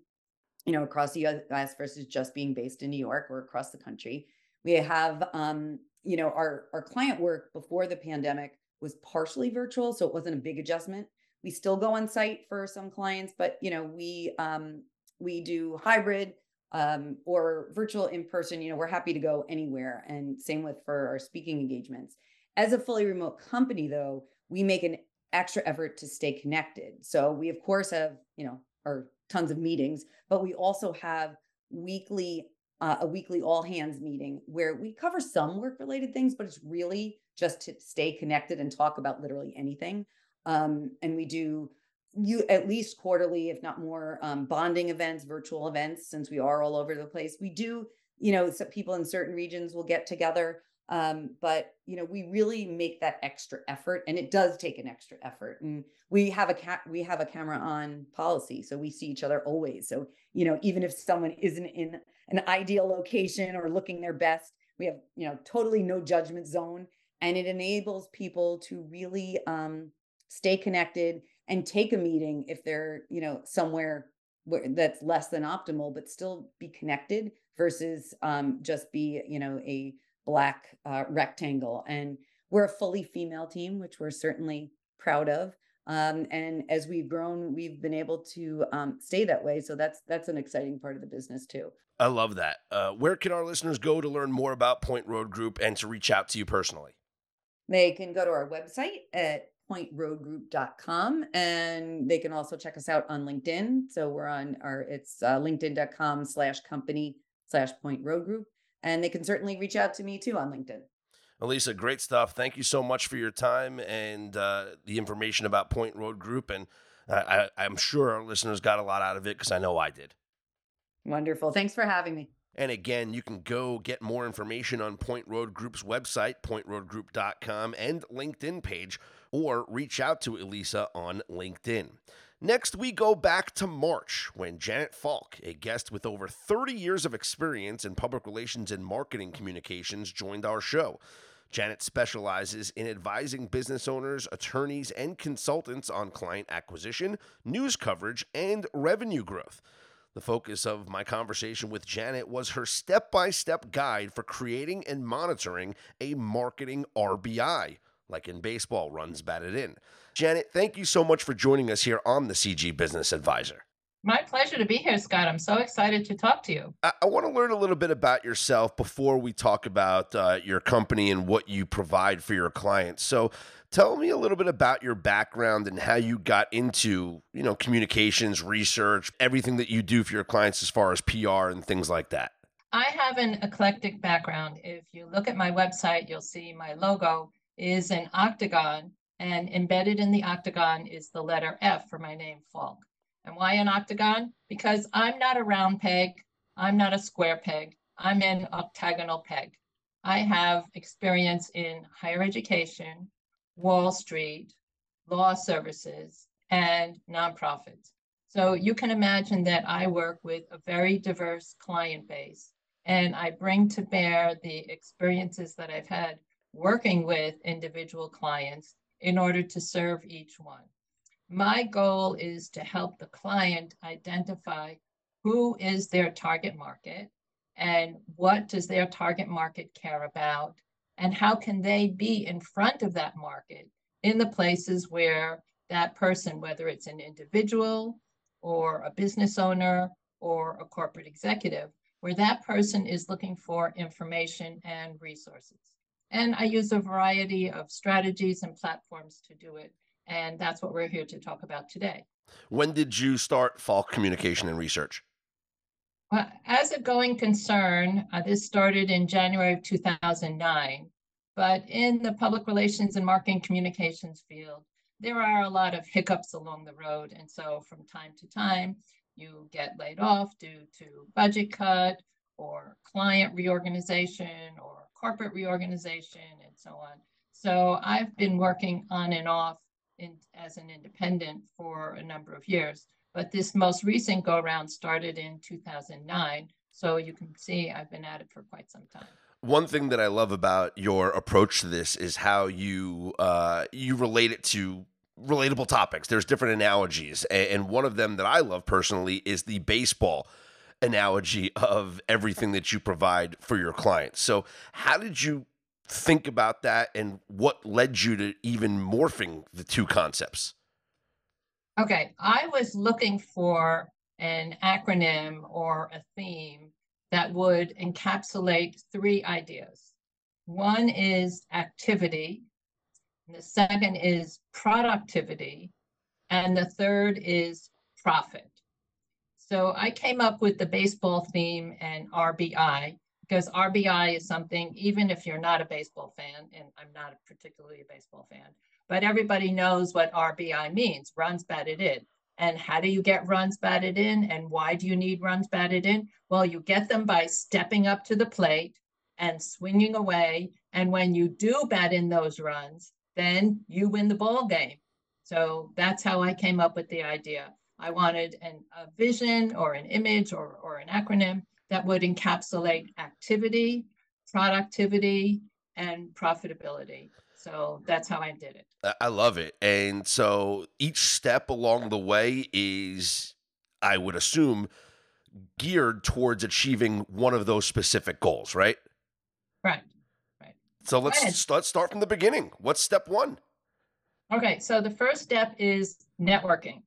[SPEAKER 3] you know, across the US versus just being based in New York or across the country. We have um, you know, our our client work before the pandemic was partially virtual, so it wasn't a big adjustment. We still go on site for some clients, but you know, we um we do hybrid um, or virtual in person, you know, we're happy to go anywhere. And same with for our speaking engagements. As a fully remote company, though, we make an extra effort to stay connected. So we, of course, have, you know, our tons of meetings, but we also have weekly, uh, a weekly all hands meeting where we cover some work related things, but it's really just to stay connected and talk about literally anything. Um, and we do you at least quarterly, if not more, um, bonding events, virtual events, since we are all over the place. We do, you know, some people in certain regions will get together. Um, but you know, we really make that extra effort, and it does take an extra effort. And we have a cat, we have a camera on policy, so we see each other always. So you know, even if someone isn't in an ideal location or looking their best, we have you know totally no judgment zone, and it enables people to really um, stay connected and take a meeting if they're you know somewhere where that's less than optimal but still be connected versus um, just be you know a black uh, rectangle. And we're a fully female team which we're certainly proud of. Um, and as we've grown we've been able to um, stay that way. So that's that's an exciting part of the business too.
[SPEAKER 1] I love that. Uh, where can our listeners go to learn more about point road group and to reach out to you personally?
[SPEAKER 3] They can go to our website at pointroadgroup.com and they can also check us out on linkedin. So we're on our it's uh, linkedin.com slash company slash point road group and they can certainly reach out to me too on linkedin.
[SPEAKER 1] Alyssa great stuff. Thank you so much for your time and uh, the information about point road group and uh, I, i'm sure our listeners got a lot out of it because i know i did.
[SPEAKER 3] Wonderful. Thanks for having me
[SPEAKER 1] and again, you can go get more information on Point Road Group's website, pointroadgroup.com, and LinkedIn page, or reach out to Alyssa on LinkedIn. Next, we go back to March when Janet Falk, a guest with over 30 years of experience in public relations and marketing communications, joined our show. Janet specializes in advising business owners, attorneys, and consultants on client acquisition, news coverage, and revenue growth. The focus of my conversation with Janet was her step by step guide for creating and monitoring a marketing RBI, like in baseball, runs batted in. Janet, thank you so much for joining us here on the CG Business Advisor.
[SPEAKER 4] My pleasure to be here, Scott. I'm so excited to talk to you.
[SPEAKER 1] I, I want to learn a little bit about yourself before we talk about uh, your company and what you provide for your clients. So, tell me a little bit about your background and how you got into, you know, communications, research, everything that you do for your clients as far as PR and things like that.
[SPEAKER 4] I have an eclectic background. If you look at my website, you'll see my logo is an octagon, and embedded in the octagon is the letter F for my name, Falk. And why an octagon? Because I'm not a round peg. I'm not a square peg. I'm an octagonal peg. I have experience in higher education, Wall Street, law services, and nonprofits. So you can imagine that I work with a very diverse client base and I bring to bear the experiences that I've had working with individual clients in order to serve each one. My goal is to help the client identify who is their target market and what does their target market care about and how can they be in front of that market in the places where that person, whether it's an individual or a business owner or a corporate executive, where that person is looking for information and resources. And I use a variety of strategies and platforms to do it and that's what we're here to talk about today.
[SPEAKER 1] When did you start Falk Communication and Research?
[SPEAKER 4] Well, as a going concern, uh, this started in January of 2009. But in the public relations and marketing communications field, there are a lot of hiccups along the road. And so from time to time, you get laid off due to budget cut or client reorganization or corporate reorganization and so on. So I've been working on and off in, as an independent for a number of years. But this most recent go around started in 2009. So you can see I've been at it for quite some time.
[SPEAKER 1] One thing that I love about your approach to this is how you uh, you relate it to relatable topics. There's different analogies, and one of them that I love personally is the baseball analogy of everything that you provide for your clients. So, how did you think about that and what led you to even morphing the two concepts?
[SPEAKER 4] Okay, I was looking for an acronym or a theme that would encapsulate three ideas. One is activity, the second is productivity, and the third is profit. So I came up with the baseball theme and RBI because RBI is something, even if you're not a baseball fan, and I'm not particularly a baseball fan, but everybody knows what RBI means runs batted in. And how do you get runs batted in? And why do you need runs batted in? Well, you get them by stepping up to the plate and swinging away. And when you do bat in those runs, then you win the ball game. So that's how I came up with the idea. I wanted an, a vision or an image or, or an acronym that would encapsulate activity, productivity, and profitability. So that's how I did it.
[SPEAKER 1] I love it. And so each step along the way is, I would assume, geared towards achieving one of those specific goals, right?
[SPEAKER 4] Right. Right.
[SPEAKER 1] So let's let's start from the beginning. What's step 1?
[SPEAKER 4] Okay, so the first step is networking.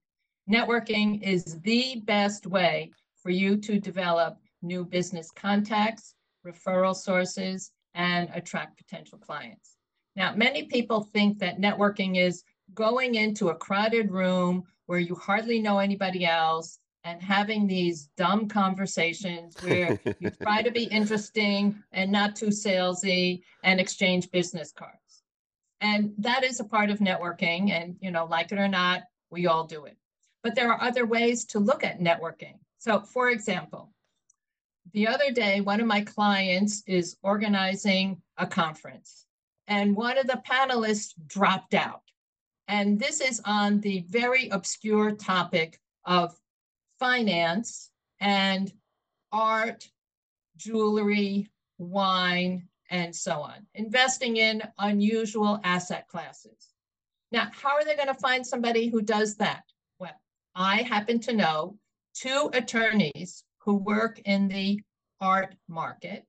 [SPEAKER 4] Networking is the best way for you to develop new business contacts, referral sources, and attract potential clients. Now, many people think that networking is going into a crowded room where you hardly know anybody else and having these dumb conversations where you try to be interesting and not too salesy and exchange business cards. And that is a part of networking. And, you know, like it or not, we all do it. But there are other ways to look at networking. So, for example, the other day, one of my clients is organizing a conference, and one of the panelists dropped out. And this is on the very obscure topic of finance and art, jewelry, wine, and so on, investing in unusual asset classes. Now, how are they going to find somebody who does that? Well, I happen to know two attorneys who work in the art market.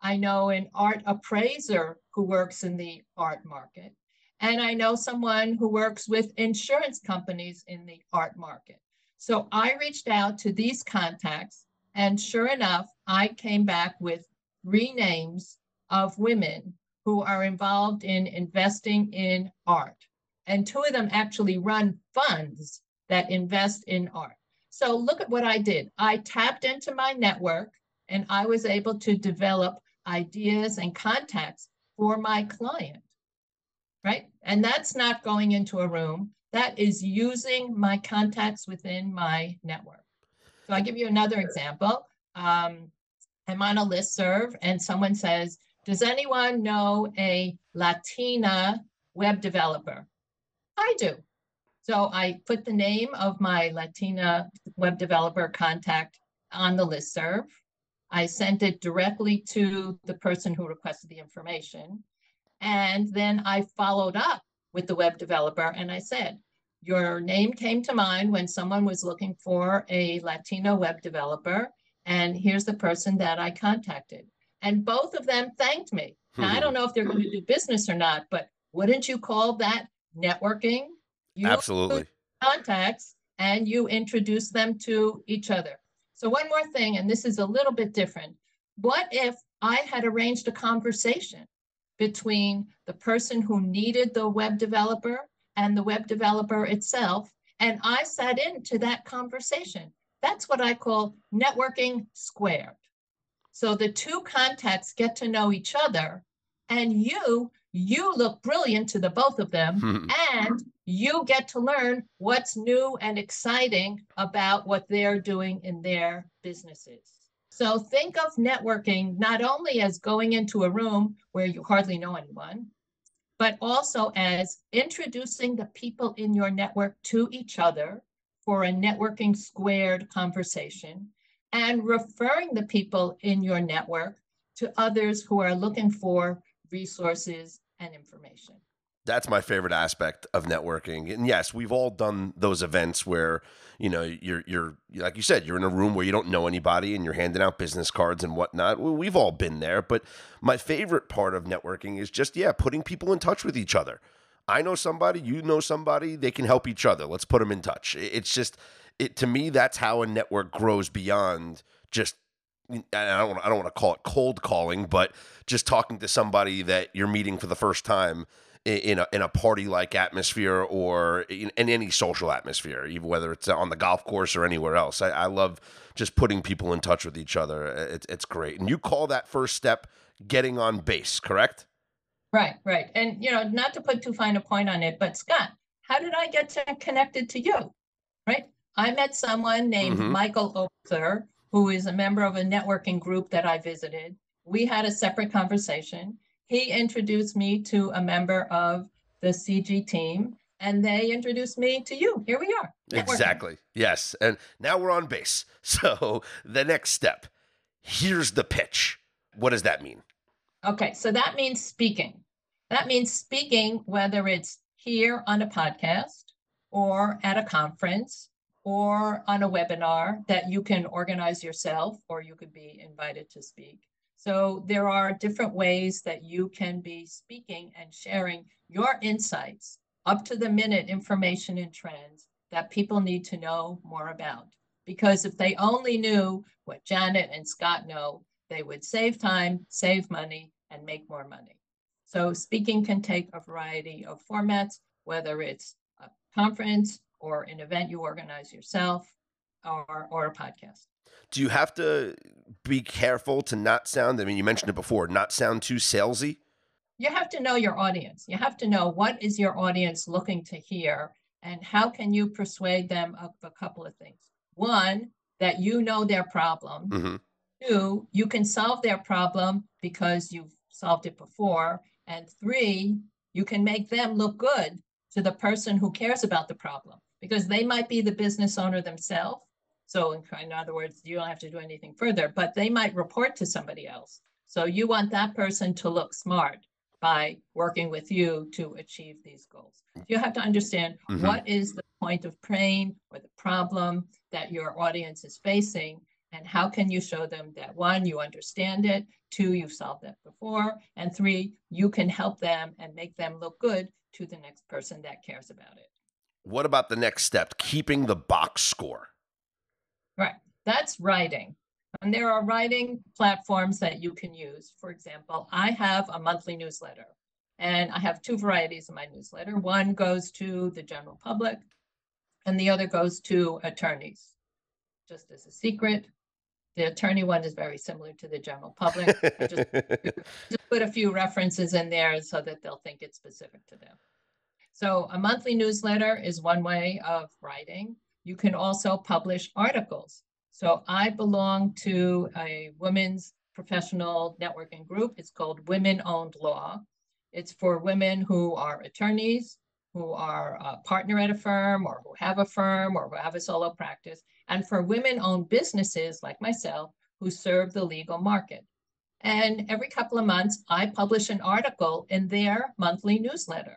[SPEAKER 4] I know an art appraiser who works in the art market. And I know someone who works with insurance companies in the art market. So I reached out to these contacts, and sure enough, I came back with three names of women who are involved in investing in art. And two of them actually run funds that invest in art. So look at what I did. I tapped into my network and I was able to develop ideas and contacts for my client, right? And that's not going into a room. That is using my contacts within my network. So I give you another example. Um, I'm on a list serve and someone says, does anyone know a Latina web developer? I do. So I put the name of my Latina web developer contact on the list serve. I sent it directly to the person who requested the information. And then I followed up with the web developer and I said, your name came to mind when someone was looking for a Latino web developer. And here's the person that I contacted. And both of them thanked me. Now, I hmm. don't know if they're going to do business or not, but wouldn't you call that networking? You
[SPEAKER 1] Absolutely.
[SPEAKER 4] Contacts and you introduce them to each other. So, one more thing, and this is a little bit different. What if I had arranged a conversation between the person who needed the web developer and the web developer itself, and I sat into that conversation? That's what I call networking squared. So the two contacts get to know each other, and you you look brilliant to the both of them, and you get to learn what's new and exciting about what they're doing in their businesses. So think of networking not only as going into a room where you hardly know anyone, but also as introducing the people in your network to each other for a networking squared conversation and referring the people in your network to others who are looking for resources and information.
[SPEAKER 1] That's my favorite aspect of networking. And yes, we've all done those events where, you know, you're you're like you said, you're in a room where you don't know anybody and you're handing out business cards and whatnot. We've all been there. But my favorite part of networking is just, yeah, putting people in touch with each other. I know somebody, you know somebody, they can help each other. Let's put them in touch. It's just it to me that's how a network grows beyond just I don't I don't want to call it cold calling, but just talking to somebody that you're meeting for the first time in a in a party like atmosphere or in, in, any social atmosphere, even whether it's on the golf course or anywhere else. I, I love just putting people in touch with each other. It's it's great, and you call that first step getting on base, correct?
[SPEAKER 4] Right, right, and you know, not to put too fine a point on it, but Scott, how did I get to, connected to you? Right, I met someone named mm-hmm. Michael Oakler who is a member of a networking group that I visited. We had a separate conversation. He introduced me to a member of the CG team, and they introduced me to you. Here we are.
[SPEAKER 1] Exactly. Yes. And now we're on base. So the next step here's the pitch. What does that mean?
[SPEAKER 4] Okay. So that means speaking. That means speaking, whether it's here on a podcast or at a conference or on a webinar that you can organize yourself or you could be invited to speak. So there are different ways that you can be speaking and sharing your insights, up to the minute information and trends that people need to know more about. Because if they only knew what Janet and Scott know, they would save time, save money, and make more money. So speaking can take a variety of formats, whether it's a conference, or an event you organize yourself or or a podcast
[SPEAKER 1] do you have to be careful to not sound i mean you mentioned it before not sound too salesy?
[SPEAKER 4] You have to know your audience. You have to know what is your audience looking to hear and how can you persuade them of a couple of things. One that you know their problem. Mm-hmm. two you can solve their problem because you've solved it before. And three you can make them look good to the person who cares about the problem because they might be the business owner themselves. So in, in other words, you don't have to do anything further, but they might report to somebody else. So you want that person to look smart by working with you to achieve these goals. You have to understand
[SPEAKER 1] Mhm.
[SPEAKER 4] what is the point of pain or the problem that your audience is facing and how can you show them that one, you understand it, two, you've solved it before, and three, you can help them and make them look good to the next person that cares about it.
[SPEAKER 1] What about the next step? Keeping the box score.
[SPEAKER 4] Right. That's writing. And there are writing platforms that you can use. For example, I have a monthly newsletter and I have two varieties of my newsletter. One goes to the general public and the other goes to attorneys. Just as a secret, the attorney one is very similar to the general public. I just just put a few references in there so that they'll think it's specific to them. So a monthly newsletter is one way of writing. You can also publish articles. So I belong to a women's professional networking group. It's called Women Owned Law. It's for women who are attorneys, who are a partner at a firm, or who have a firm, or who have a solo practice, and for women owned businesses like myself who serve the legal market. And every couple of months, I publish an article in their monthly newsletter.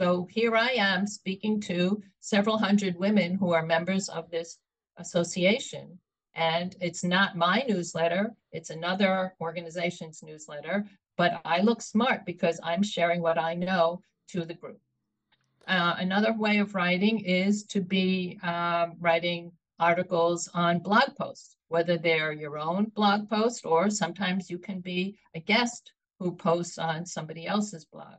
[SPEAKER 4] So here I am speaking to several hundred women who are members of this association. And it's not my newsletter, it's another organization's newsletter, but I look smart because I'm sharing what I know to the group. Uh, another way of writing is to be um, writing articles on blog posts, whether they're your own blog post or sometimes you can be a guest who posts on somebody else's blog.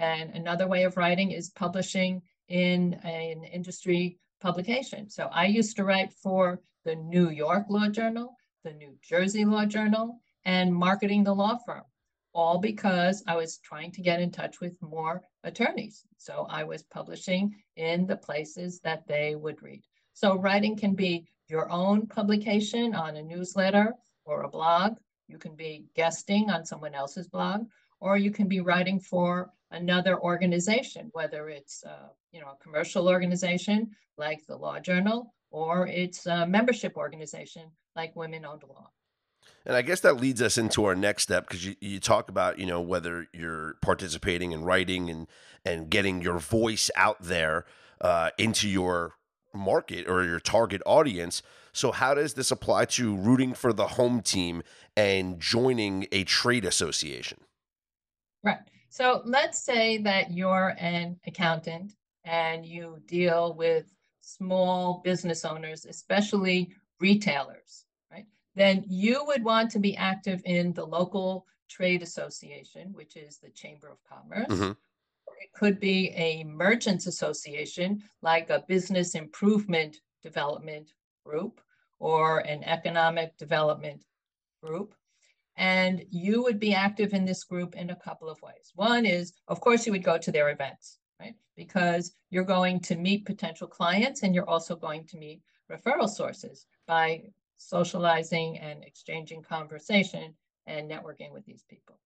[SPEAKER 4] And another way of writing is publishing in an industry publication. So I used to write for the New York Law Journal, the New Jersey Law Journal, and Marketing the Law Firm, all because I was trying to get in touch with more attorneys. So I was publishing in the places that they would read. So writing can be your own publication on a newsletter or a blog. You can be guesting on someone else's blog, or you can be writing for another organization, whether it's uh, you know a commercial organization like the Law Journal, or it's a membership organization like Women Owned Law.
[SPEAKER 1] And I guess that leads us into our next step because you, you talk about, you know, whether you're participating in writing and, and getting your voice out there uh, into your market or your target audience. So, how does this apply to rooting for the home team and joining a trade association?
[SPEAKER 4] Right. So let's say that you're an accountant and you deal with small business owners, especially retailers, right? Then you would want to be active in the local trade association, which is the Chamber of Commerce.
[SPEAKER 1] Mhm.
[SPEAKER 4] It could be a merchants association, like a business improvement development group or an economic development group. And you would be active in this group in a couple of ways. One is, of course, you would go to their events, right? Because you're going to meet potential clients and you're also going to meet referral sources by socializing and exchanging conversation and networking with these people.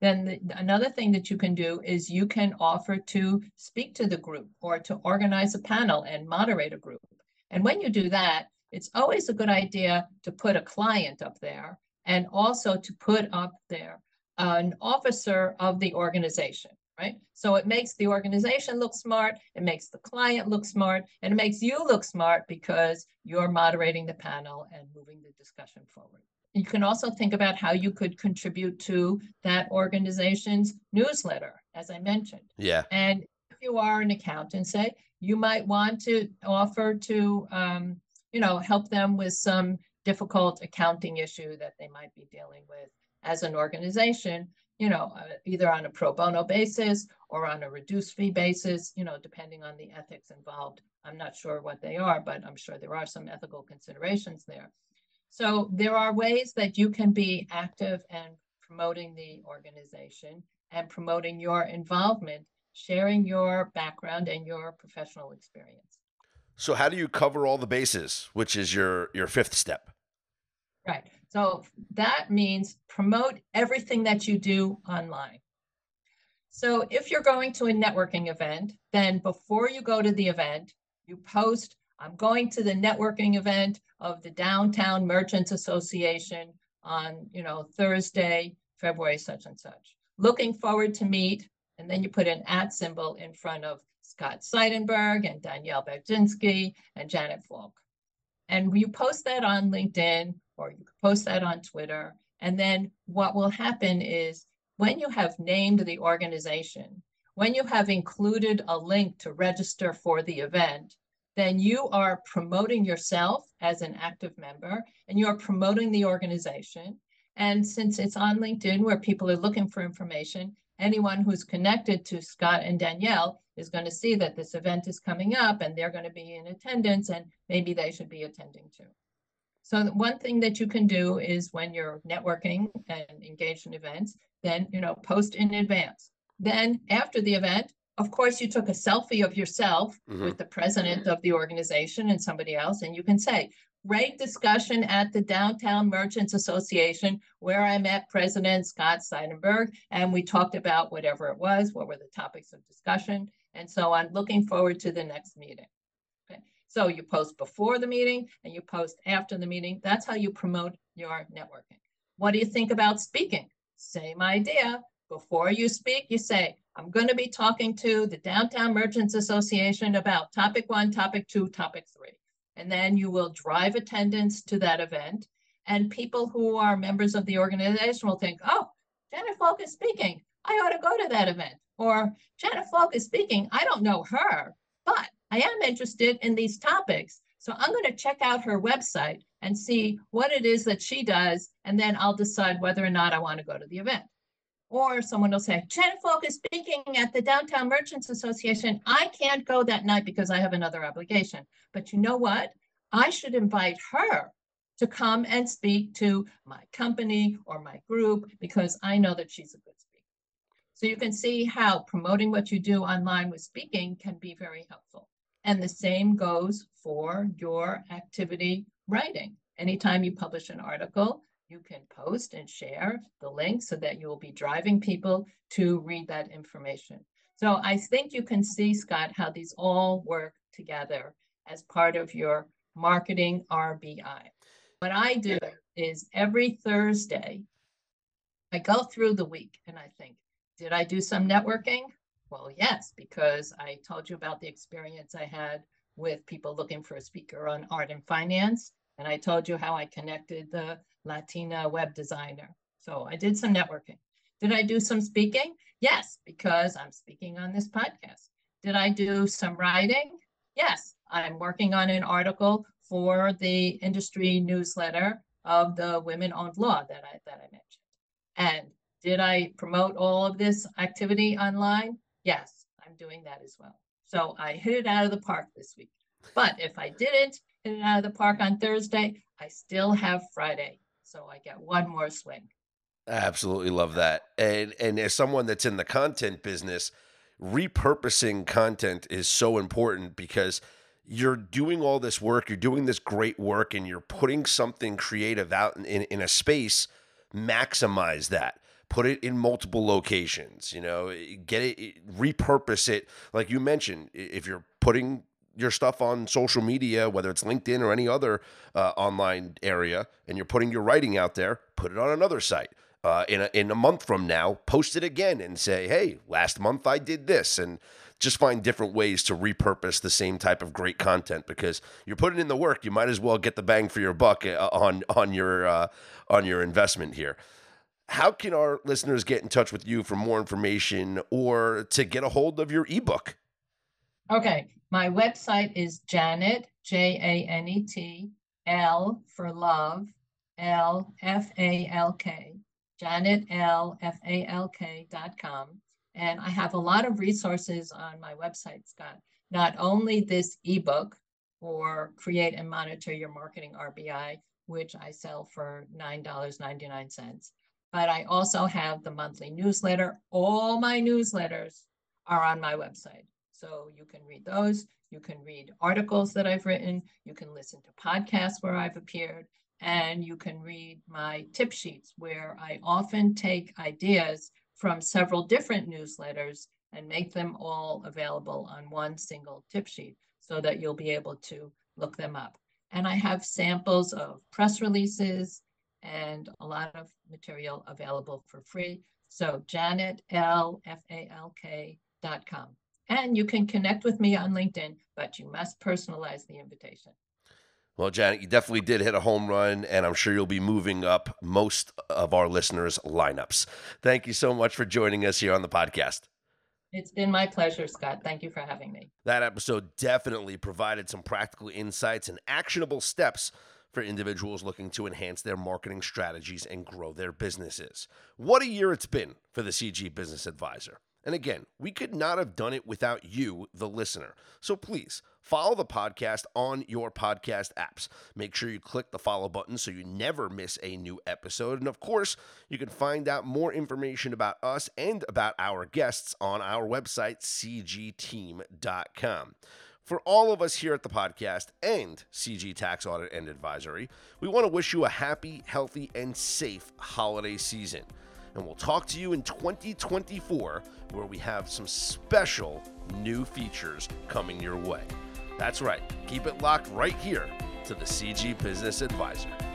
[SPEAKER 4] Then the, another thing that you can do is you can offer to speak to the group or to organize a panel and moderate a group. And when you do that, it's always a good idea to put a client up there and also to put up there an officer of the organization, right? So it makes the organization look smart, it makes the client look smart, and it makes you look smart because you're moderating the panel and moving the discussion forward. You can also think about how you could contribute to that organization's newsletter, as I mentioned.
[SPEAKER 1] Yeah.
[SPEAKER 4] And if you are an accountant, say, you might want to offer to, um, you know, help them with some difficult accounting issue that they might be dealing with as an organization, you know, uh, either on a pro bono basis or on a reduced fee basis, you know, depending on the ethics involved. I'm not sure what they are, but I'm sure there are some ethical considerations there. So there are ways that you can be active and promoting the organization and promoting your involvement, sharing your background and your professional experience.
[SPEAKER 1] So, how do you cover all the bases, which is your your fifth step?
[SPEAKER 4] Right. So that means promote everything that you do online. So if you're going to a networking event, then before you go to the event, you post, I'm going to the networking event of the Downtown Merchants Association on, you know, Thursday, February such and such. Looking forward to meet, and then you put an at symbol in front of Scott Seidenberg and Danielle Berginski and Janet Falk. And you post that on LinkedIn or you post that on Twitter. And then what will happen is when you have named the organization, when you have included a link to register for the event, then you are promoting yourself as an active member and you're promoting the organization. And since it's on LinkedIn where people are looking for information, anyone who's connected to Scott and Danielle is going to see that this event is coming up and they're going to be in attendance and maybe they should be attending too. So one thing that you can do is when you're networking and engaged in events, then, you know, post in advance. Then after the event, of course, you took a selfie of yourself
[SPEAKER 1] Mhm.
[SPEAKER 4] with the president of the organization and somebody else, and you can say, great discussion at the Downtown Merchants Association where I met President Scott Seidenberg, and we talked about whatever it was, what were the topics of discussion, and so on. Looking forward to the next meeting. Okay, so you post before the meeting and you post after the meeting. That's how you promote your networking. What do you think about speaking? Same idea. Before you speak, you say, I'm going to be talking to the Downtown Merchants Association about topic one, topic two, topic three. And then you will drive attendance to that event. And people who are members of the organization will think, oh, Janet Falk is speaking. I ought to go to that event. Or Janet Falk is speaking. I don't know her, but I am interested in these topics. So I'm going to check out her website and see what it is that she does. And then I'll decide whether or not I want to go to the event. Or someone will say, Janet Falk is speaking at the Downtown Merchants Association. I can't go that night because I have another obligation. But you know what? I should invite her to come and speak to my company or my group because I know that she's a good speaker. So you can see how promoting what you do online with speaking can be very helpful. And the same goes for your activity writing. Anytime you publish an article, you can post and share the link so that you will be driving people to read that information. So I think you can see, Scott, how these all work together as part of your marketing RBI. What I do is every Thursday, I go through the week and I think, did I do some networking? Well, yes, because I told you about the experience I had with people looking for a speaker on art and finance. And I told you how I connected the Latina web designer. So I did some networking. Did I do some speaking? Yes, because I'm speaking on this podcast. Did I do some writing? Yes, I'm working on an article for the industry newsletter of the women owned law that I that I mentioned. And did I promote all of this activity online? Yes, I'm doing that as well. So I hit it out of the park this week. But if I didn't hit it out of the park on Thursday, I still have Friday. So I get one more swing.
[SPEAKER 1] Absolutely love that. And and as someone that's in the content business, repurposing content is so important because you're doing all this work, you're doing this great work, and you're putting something creative out in, in, in a space, maximize that. Put it in multiple locations, you know, get it, repurpose it. Like you mentioned, if you're putting your stuff on social media, whether it's LinkedIn or any other uh, online area, and you're putting your writing out there, put it on another site. Uh, in a, in a month from now, post it again and say, "Hey, last month I did this," and just find different ways to repurpose the same type of great content because you're putting in the work. You might as well get the bang for your buck uh, on on your uh, on your investment here. How can our listeners get in touch with you for more information or to get a hold of your ebook?
[SPEAKER 4] Okay, my website is Janet, J A N E T, L for love, L F A L K, Janet L F A L K dot com. And I have a lot of resources on my website, Scott. Not only this ebook or create and monitor your marketing RBI, which I sell for $9.99, but I also have the monthly newsletter. All my newsletters are on my website. So you can read those. You can read articles that I've written. You can listen to podcasts where I've appeared. And you can read my tip sheets where I often take ideas from several different newsletters and make them all available on one single tip sheet so that you'll be able to look them up. And I have samples of press releases and a lot of material available for free. So Janet dot com. And you can connect with me on LinkedIn, but you must personalize the invitation.
[SPEAKER 1] Well, Janet, you definitely did hit a home run, and I'm sure you'll be moving up most of our listeners' lineups. Thank you so much for joining us here on the podcast.
[SPEAKER 4] It's been my pleasure, Scott. Thank you for having me.
[SPEAKER 1] That episode definitely provided some practical insights and actionable steps for individuals looking to enhance their marketing strategies and grow their businesses. What a year it's been for the CG Business Advisor. And again, we could not have done it without you, the listener. So please follow the podcast on your podcast apps. Make sure you click the follow button so you never miss a new episode. And of course, you can find out more information about us and about our guests on our website, cgteam.com. For all of us here at the podcast and CG Tax Audit and Advisory, we want to wish you a happy, healthy, and safe holiday season. And we'll talk to you in 2024, where we have some special new features coming your way. That's right, keep it locked right here to the CG Business Advisor.